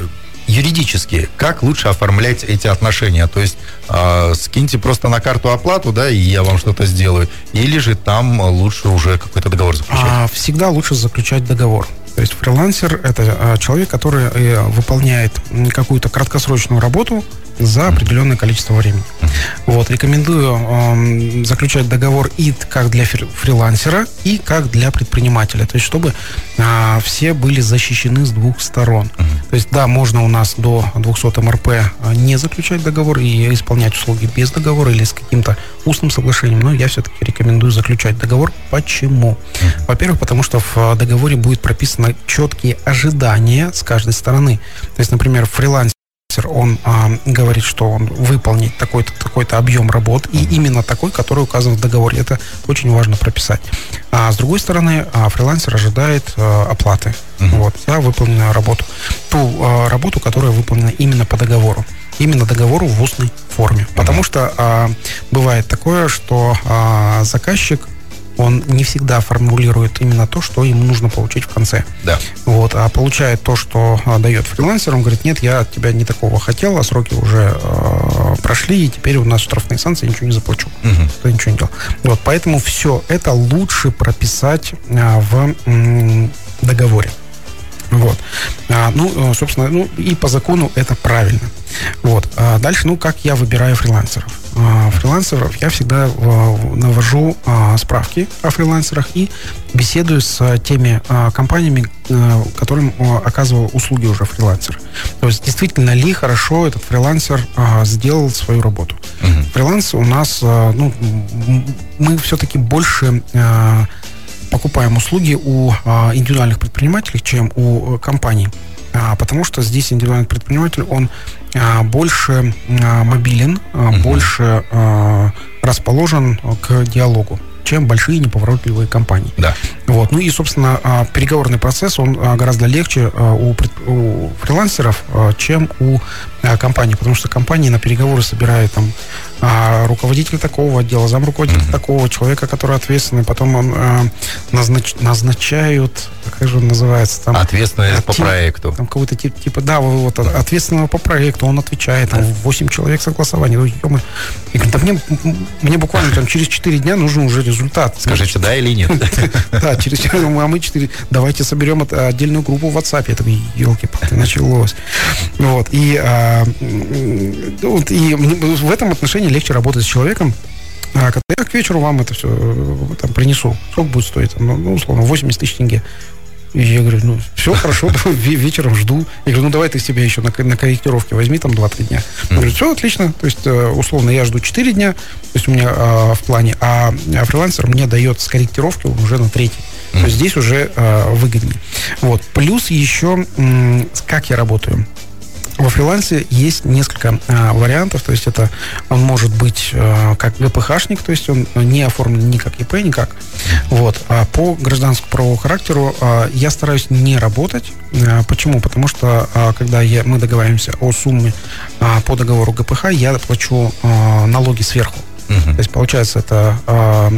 юридически, как лучше оформлять эти отношения? То есть э, скиньте просто на карту оплату, да, и я вам что-то сделаю, или же там лучше уже какой-то договор заключать? А, всегда лучше заключать договор. То есть фрилансер – это а, человек, который э, выполняет какую-то краткосрочную работу за определенное количество времени. Вот, рекомендую э, заключать договор и как для фрилансера, и как для предпринимателя. То есть, чтобы э, все были защищены с двух сторон. То есть, да, можно у нас до 200 МРП не заключать договор и исполнять услуги без договора или с каким-то устным соглашением, но я все-таки рекомендую заключать договор. Почему? Во-первых, потому что в договоре будет прописано четкие ожидания с каждой стороны. То есть, например, фрилансер он а, говорит, что он выполнит такой-то такой объем работ, и именно такой, который указан в договоре. Это очень важно прописать. А с другой стороны, а, фрилансер ожидает а, оплаты uh-huh. вот, за выполненную работу. Ту а, работу, которая выполнена именно по договору. Именно договору в устной форме. Uh-huh. Потому что а, бывает такое, что а, заказчик он не всегда формулирует именно то, что ему нужно получить в конце. Да. Вот, а получает то, что а, дает фрилансер, он говорит, нет, я от тебя не такого хотел, а сроки уже э, прошли, и теперь у нас штрафные санкции, я ничего не заплачу. Угу. Ничего не делал. Вот, поэтому все это лучше прописать э, в э, договоре. Вот. А, ну, собственно, ну и по закону это правильно. Вот. А дальше, ну, как я выбираю фрилансеров? А, фрилансеров, я всегда навожу а, справки о фрилансерах и беседую с теми компаниями, которым оказывал услуги уже фрилансер. То есть действительно ли хорошо этот фрилансер сделал свою работу. Угу. Фриланс у нас, ну, мы все-таки больше покупаем услуги у индивидуальных предпринимателей, чем у компаний. Потому что здесь индивидуальный предприниматель, он а, больше а, мобилен, угу. больше расположен к диалогу чем большие неповоротливые компании. Да. Вот. Ну и, собственно, переговорный процесс, он гораздо легче у, у фрилансеров, чем у компаний, потому что компании на переговоры собирают там а, руководитель такого отдела, зам руководителя mm-hmm. такого человека, который ответственный, потом он а, назнач, назначают, как же он называется там? Ответственный а, по проекту. Там какой-то тип, типа, да, вот ответственного по проекту, он отвечает, там 8 человек согласования. Ну, ё и говорит, да мне, мне буквально там через 4 дня нужен уже результат. Скажите, да или нет? Да, через 4, а мы 4, давайте соберем отдельную группу в WhatsApp. Я такой, елки-палки, началось. Вот, и, и в этом отношении легче работать с человеком, а когда я к вечеру вам это все э, там, принесу, сколько будет стоить? Ну, ну, условно, 80 тысяч тенге. И я говорю, ну, все хорошо, вечером жду. Я говорю, ну, давай ты себе еще на, на корректировке возьми там 2-3 дня. Он говорит, все отлично. То есть, э, условно, я жду 4 дня, то есть у меня э, в плане, а, а фрилансер мне дает с корректировки уже на третий. То есть здесь уже э, выгоднее. Вот. Плюс еще, как я работаю. Во фрилансе есть несколько а, вариантов, то есть это он может быть а, как ГПХшник, то есть он не оформлен ни как ИП, никак. Вот. А по гражданскому правовому характеру а, я стараюсь не работать. А, почему? Потому что а, когда я, мы договариваемся о сумме а, по договору ГПХ, я плачу а, налоги сверху. Uh-huh. То есть, получается, это э,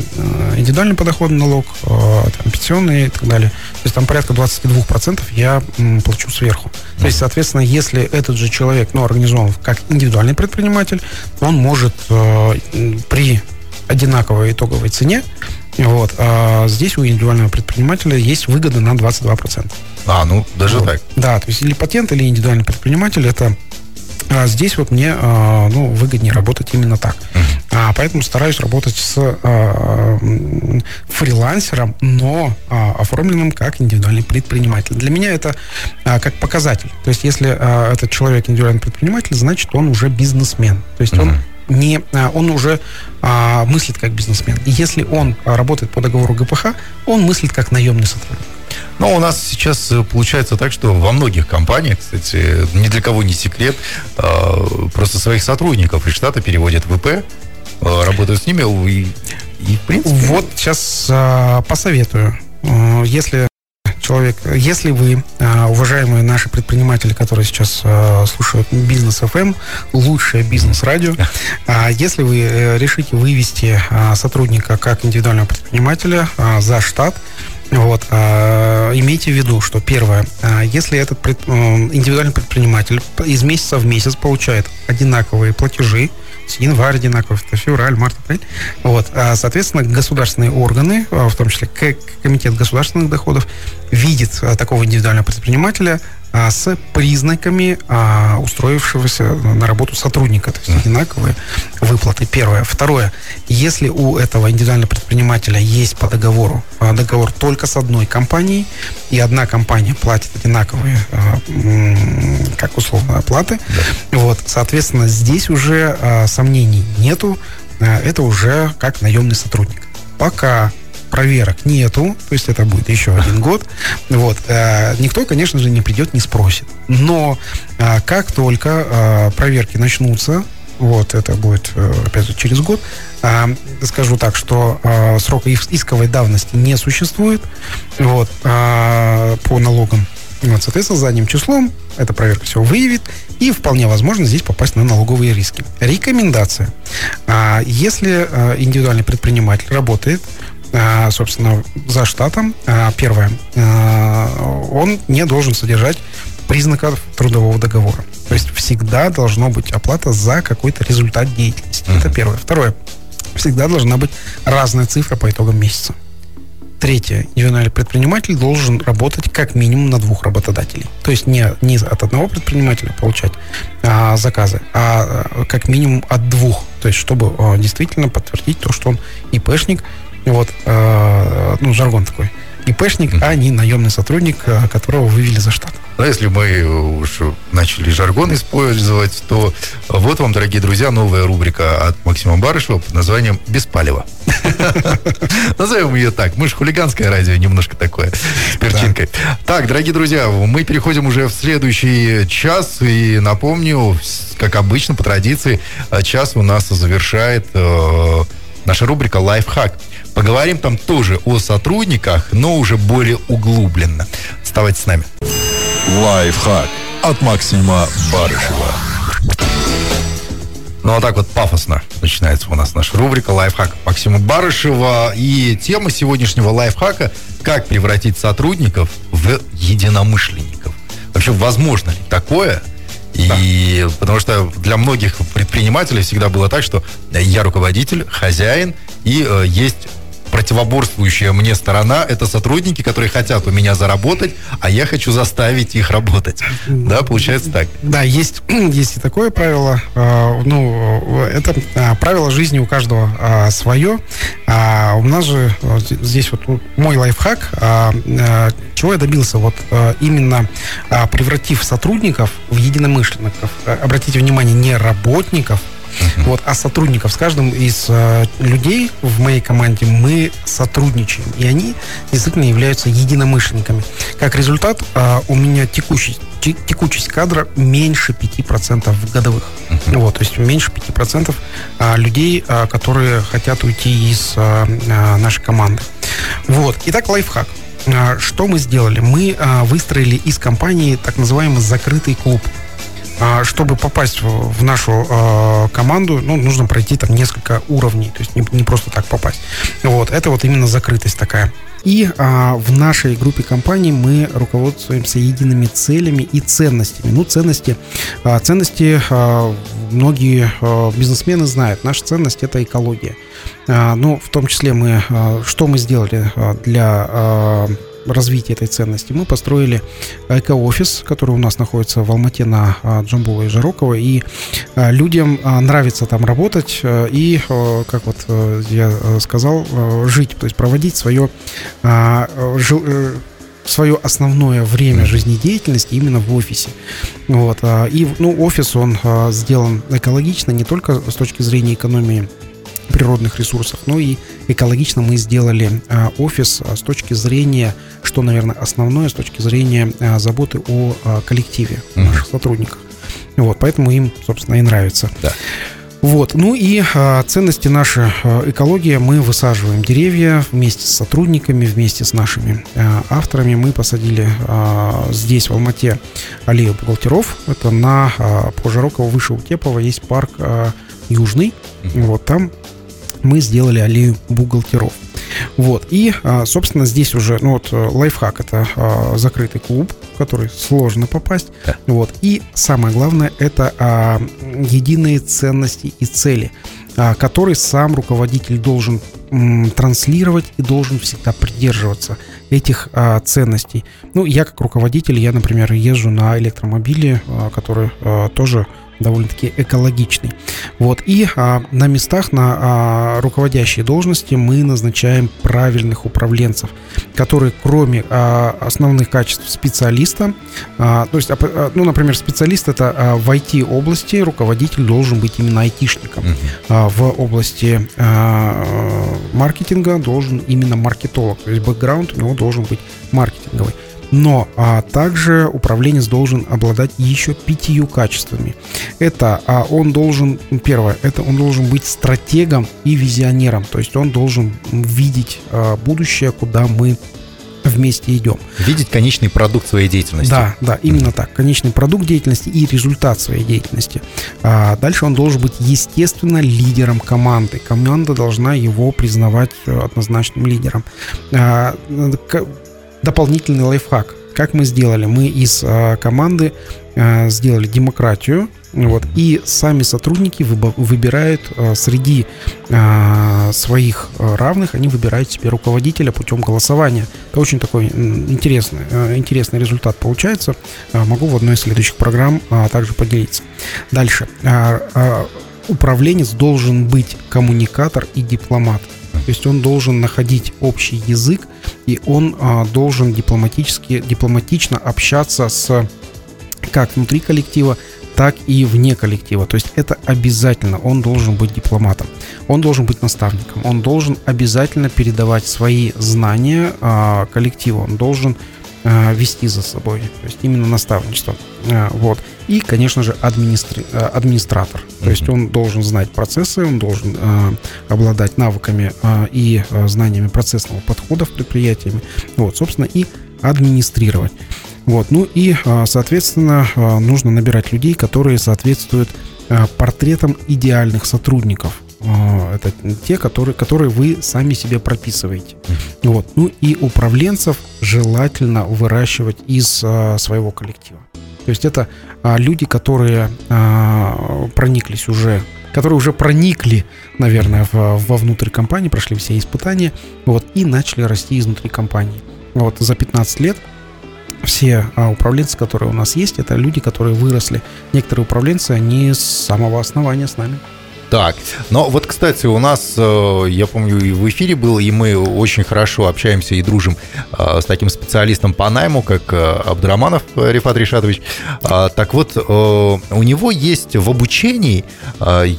индивидуальный подоходный налог, э, там, пенсионный и так далее. То есть, там порядка 22% я м, плачу сверху. Uh-huh. То есть, соответственно, если этот же человек, ну, организован как индивидуальный предприниматель, он может э, при одинаковой итоговой цене вот. А здесь у индивидуального предпринимателя есть выгода на 22%. А, ну, даже вот. так. Да, то есть или патент, или индивидуальный предприниматель, это а здесь вот мне а, ну, выгоднее работать именно так. А, поэтому стараюсь работать с а, фрилансером, но а, оформленным как индивидуальный предприниматель. Для меня это как показатель. То есть, если этот человек индивидуальный предприниматель, значит, он уже бизнесмен. То есть, он не, он уже а, мыслит как бизнесмен. И если он работает по договору ГПХ, он мыслит как наемный сотрудник. Но у нас сейчас э, получается так, что во многих компаниях, кстати, ни для кого не секрет, а, просто своих сотрудников из штата переводят в ИП, а, работают с ними и, и в принципе... Вот сейчас а, посоветую. Если человек, если вы, уважаемые наши предприниматели, которые сейчас слушают бизнес FM, эм, лучшее бизнес-радио, если вы э, решите вывести сотрудника как индивидуального предпринимателя за штат, вот, а, имейте в виду, что первое, а, если этот э, индивидуальный предприниматель из месяца в месяц получает одинаковые платежи, январь одинаковый, февраль, март, апрель, вот, а, соответственно, государственные органы, в том числе Комитет государственных доходов, видит такого индивидуального предпринимателя а, с признаками а, устроившегося на работу сотрудника. То есть одинаковые выплаты. Первое. Второе. Если у этого индивидуального предпринимателя есть по договору а, договор только с одной компанией, и одна компания платит одинаковые, как условно, оплаты, да. вот, соответственно, здесь уже сомнений нету. Это уже как наемный сотрудник. Пока проверок нету, то есть это будет еще один год. Вот. Э, никто, конечно же, не придет, не спросит. Но э, как только э, проверки начнутся, вот, это будет, опять же, через год. скажу так, что срока исковой давности не существует вот, по налогам. Вот, соответственно, задним числом эта проверка все выявит, и вполне возможно здесь попасть на налоговые риски. Рекомендация. Если индивидуальный предприниматель работает а, собственно, за штатом, а, первое, а, он не должен содержать признаков трудового договора. То есть всегда должна быть оплата за какой-то результат деятельности. Uh-huh. Это первое. Второе. Всегда должна быть разная цифра по итогам месяца. третье. Индивидуальный предприниматель должен работать как минимум на двух работодателей. То есть не, не от одного предпринимателя получать а, заказы, а, а как минимум от двух. То есть чтобы а, действительно подтвердить то, что он ИПшник, вот, а, ну, жаргон такой – ИПшник, а не наемный сотрудник, э, которого вывели за штат. Но если мы уж начали жаргон использовать, то вот вам, дорогие друзья, новая рубрика от Максима Барышева под названием «Беспалево». Назовем ее так. Мы же хулиганское радио, немножко такое, с перчинкой. Так, дорогие друзья, мы переходим уже в следующий час. И напомню, как обычно, по традиции, час у нас завершает э, наша рубрика «Лайфхак». Поговорим там тоже о сотрудниках, но уже более углубленно. Оставайтесь с нами. Лайфхак от Максима Барышева. Ну, а так вот пафосно начинается у нас наша рубрика «Лайфхак» Максима Барышева. И тема сегодняшнего лайфхака – как превратить сотрудников в единомышленников. Вообще, возможно ли такое? И да. потому что для многих предпринимателей всегда было так, что я руководитель, хозяин, и э, есть противоборствующая мне сторона – это сотрудники, которые хотят у меня заработать, а я хочу заставить их работать. Да, получается так? Да, есть, есть и такое правило. А, ну, это а, правило жизни у каждого а, свое. У нас же здесь вот мой лайфхак. Чего я добился? Вот именно превратив сотрудников в единомышленников. Обратите внимание, не работников, Uh-huh. Вот, а сотрудников с каждым из э, людей в моей команде мы сотрудничаем, и они действительно являются единомышленниками. Как результат, э, у меня текущий, текучесть кадра меньше 5% годовых. Uh-huh. Вот, то есть меньше 5% э, людей, которые хотят уйти из нашей команды. Вот. Итак, лайфхак. Что мы сделали? Мы выстроили из компании так называемый закрытый клуб. А, чтобы попасть в нашу э, команду, ну, нужно пройти там несколько уровней, то есть не, не просто так попасть. Вот, это вот именно закрытость такая. И а, в нашей группе компаний мы руководствуемся едиными целями и ценностями. Ну, ценности, а, ценности а, многие а, бизнесмены знают. Наша ценность это экология. А, ну, в том числе мы, а, что мы сделали а, для а, развития этой ценности, мы построили эко-офис, который у нас находится в Алмате на а, Джамбула и Жирокова, и а, людям а, нравится там работать и, как вот я сказал, жить, то есть проводить свое э, свое основное время жизнедеятельности именно в офисе. Вот. И ну, офис, он сделан экологично не только с точки зрения экономии природных ресурсов. Ну и экологично мы сделали а, офис а, с точки зрения, что, наверное, основное, с точки зрения а, заботы о коллективе наших сотрудников. Вот, поэтому им, собственно, и нравится. Да. Вот. Ну и а, ценности нашей а, экологии мы высаживаем деревья вместе с сотрудниками, вместе с нашими а, авторами. Мы посадили а, здесь, в Алмате, аллею бухгалтеров. Это на а, по Жироково, выше Утепова есть парк а, Южный. Вот там мы сделали аллею бухгалтеров. Вот. И, а, собственно, здесь уже, ну вот, э, лайфхак это а, закрытый клуб, в который сложно попасть. Да. Вот. И самое главное, это а, единые ценности и цели, которые сам руководитель должен транслировать и должен всегда придерживаться этих а, ценностей. Ну, я как руководитель, я, например, езжу на электромобиле, а, который а, тоже довольно-таки экологичный. Вот. И а, на местах, на а, руководящие должности мы назначаем правильных управленцев, которые кроме а, основных качеств специалиста, а, то есть, а, а ну, например, специалист это а, в IT-области, руководитель должен быть именно айтишником. Uh-huh. А, в области а, маркетинга должен именно маркетолог, то есть бэкграунд у него должен быть маркетинговый. Но а, также управленец должен обладать еще пятью качествами. Это а, он должен, первое, это он должен быть стратегом и визионером. То есть он должен видеть а, будущее, куда мы вместе идем. Видеть конечный продукт своей деятельности. Да, да, именно так. Конечный продукт деятельности и результат своей деятельности. А дальше он должен быть, естественно, лидером команды. Команда должна его признавать э, однозначным лидером. А, дополнительный лайфхак. как мы сделали? Мы из а, команды а, сделали демократию, вот, и сами сотрудники выбирают а, среди своих равных, они выбирают себе руководителя путем голосования. Это очень такой интересный, интересный результат получается. Могу в одной из следующих программ также поделиться. Дальше. Управленец должен быть коммуникатор и дипломат. То есть он должен находить общий язык, и он а, должен дипломатически, дипломатично общаться с как внутри коллектива, так и вне коллектива. То есть это обязательно. Он должен быть дипломатом. Он должен быть наставником. Он должен обязательно передавать свои знания а, коллективу. Он должен а, вести за собой. То есть именно наставничество. А, вот. И, конечно же, администри... А, администратор. То есть он должен знать процессы, он должен а, обладать навыками а, и а, знаниями процессного подхода в предприятиями. Вот, собственно, и администрировать. Вот, ну и, соответственно, нужно набирать людей, которые соответствуют портретам идеальных сотрудников. Это те, которые, которые вы сами себе прописываете. Вот. Ну и управленцев желательно выращивать из своего коллектива. То есть это люди, которые прониклись уже которые уже проникли, наверное, в, вовнутрь компании, прошли все испытания, вот, и начали расти изнутри компании. Вот за 15 лет все а, управленцы, которые у нас есть, это люди, которые выросли. Некоторые управленцы, они с самого основания с нами. Так, но вот, кстати, у нас, э, я помню, и в эфире был, и мы очень хорошо общаемся и дружим э, с таким специалистом по найму, как э, Абдраманов Рифат Ришатович. А, так вот, у него есть в обучении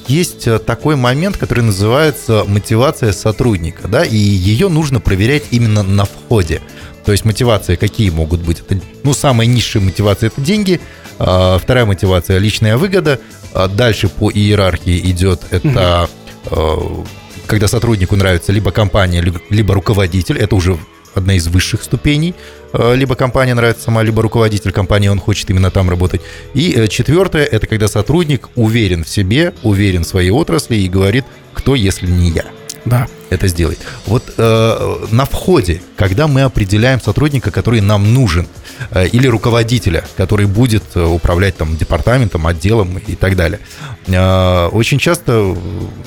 есть такой момент, который называется мотивация сотрудника, да, и ее нужно проверять именно на входе. То есть мотивации какие могут быть? Это, ну, самая низшая мотивация – это деньги, а, вторая мотивация – личная выгода, а дальше по иерархии идет это угу. когда сотруднику нравится либо компания, либо руководитель, это уже одна из высших ступеней. Либо компания нравится сама, либо руководитель компании, он хочет именно там работать. И э, четвертое – это когда сотрудник уверен в себе, уверен в своей отрасли и говорит, кто, если не я. Да. Это сделает. Вот э, на входе, когда мы определяем сотрудника, который нам нужен, э, или руководителя, который будет э, управлять там департаментом, отделом и так далее, э, очень часто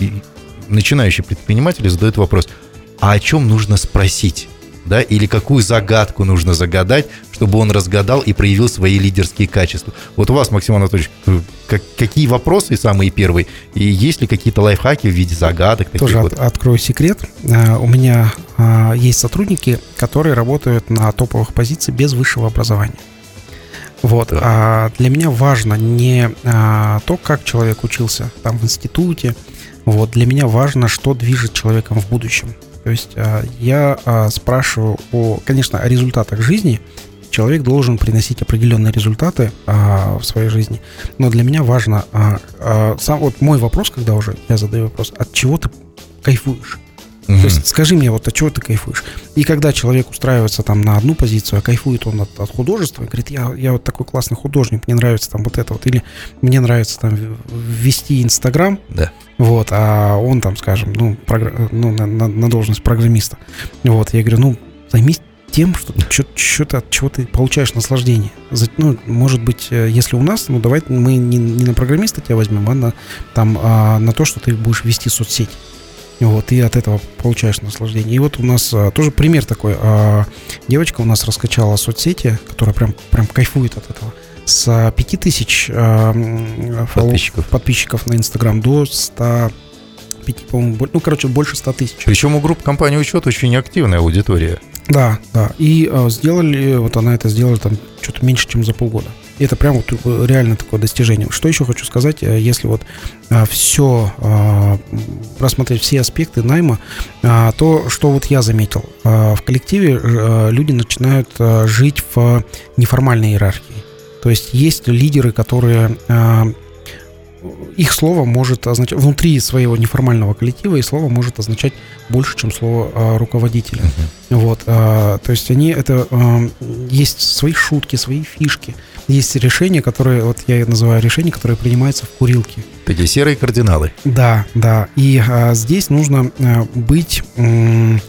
э, начинающие предприниматели задают вопрос, а о чем нужно спросить? Да, или какую загадку нужно загадать, чтобы он разгадал и проявил свои лидерские качества. Вот у вас, Максим Анатольевич, э, как, какие вопросы самые первые, и есть ли какие-то лайфхаки в виде загадок? Тоже вот? от, открою секрет. Э, у меня э, есть сотрудники, которые работают на топовых позициях без высшего образования. Вот. Да. А для меня важно не а, то, как человек учился там в институте. Вот. Для меня важно, что движет человеком в будущем. То есть а, я а, спрашиваю о, конечно, о результатах жизни. Человек должен приносить определенные результаты а, в своей жизни. Но для меня важно сам вот мой вопрос, когда уже я задаю вопрос, от чего ты кайфуешь? Mm-hmm. То есть скажи мне, вот от чего ты кайфуешь? И когда человек устраивается там на одну позицию, а кайфует он от, от художества, и говорит, я, я вот такой классный художник, мне нравится там вот это вот, или мне нравится там вести Инстаграм, да. вот, а он там, скажем, ну, прогр... ну на, на, на должность программиста. Вот, я говорю, ну, займись тем, что что-то от чего ты получаешь наслаждение. Ну, может быть, э, если у нас, ну, давай мы не, не на программиста тебя возьмем, а на, там, а на то, что ты будешь вести соцсеть. Вот, и от этого получаешь наслаждение. И вот у нас а, тоже пример такой. А, девочка у нас раскачала соцсети, которая прям, прям кайфует от этого. С 5000 а, подписчиков. подписчиков на Инстаграм до 100 по-моему, ну, короче, больше 100 тысяч. Причем у групп компании учет очень активная аудитория. Да, да. И э, сделали, вот она это сделала там что-то меньше, чем за полгода. И это прям вот э, реально такое достижение. Что еще хочу сказать, э, если вот э, все рассмотреть все аспекты найма, то что вот я заметил, в коллективе люди начинают жить в неформальной иерархии. То есть есть лидеры, которые их слово может означать внутри своего неформального коллектива, и слово может означать больше, чем слово а, руководителя. Uh-huh. Вот, а, то есть они это а, есть свои шутки, свои фишки, есть решения, которые вот я называю решения, которые принимаются в курилке. Такие серые кардиналы. Да, да. И а, здесь нужно а, быть м,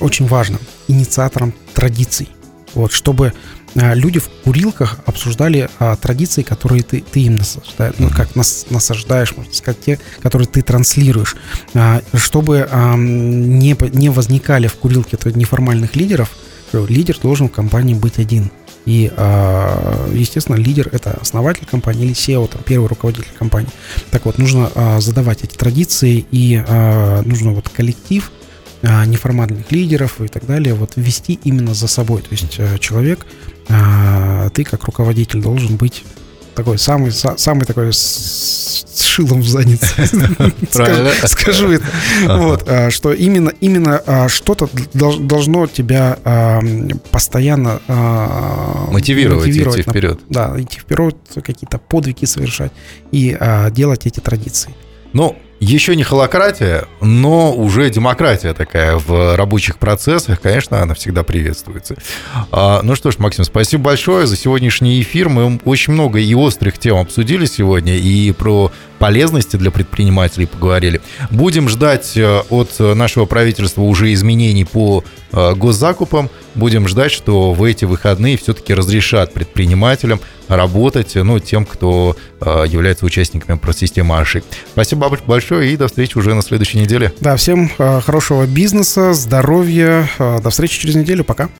очень важным инициатором традиций. Вот, чтобы а, люди в курилках обсуждали а, традиции, которые ты, ты им насаждаешь, ну, как нас, насаждаешь, можно сказать, те, которые ты транслируешь, а, чтобы а, не, не возникали в курилке неформальных лидеров, лидер должен в компании быть один. И, а, естественно, лидер – это основатель компании или SEO, там, первый руководитель компании. Так вот, нужно а, задавать эти традиции, и а, нужно вот коллектив неформальных лидеров и так далее вот вести именно за собой. То есть человек, ты как руководитель должен быть такой самый, самый такой с шилом в заднице. Скажу это. Вот, а, что именно, именно а, что-то должно тебя а, постоянно мотивировать, идти вперед. Да, идти вперед, какие-то подвиги совершать и делать эти традиции. Ну, еще не холократия, но уже демократия такая в рабочих процессах, конечно, она всегда приветствуется. А, ну что ж, Максим, спасибо большое за сегодняшний эфир. Мы очень много и острых тем обсудили сегодня, и про полезности для предпринимателей поговорили. Будем ждать э, от нашего правительства уже изменений по э, госзакупам. Будем ждать, что в эти выходные все-таки разрешат предпринимателям работать, ну, тем, кто э, является участниками системы АШИ. Спасибо большое и до встречи уже на следующей неделе. Да, всем хорошего бизнеса, здоровья. До встречи через неделю. Пока.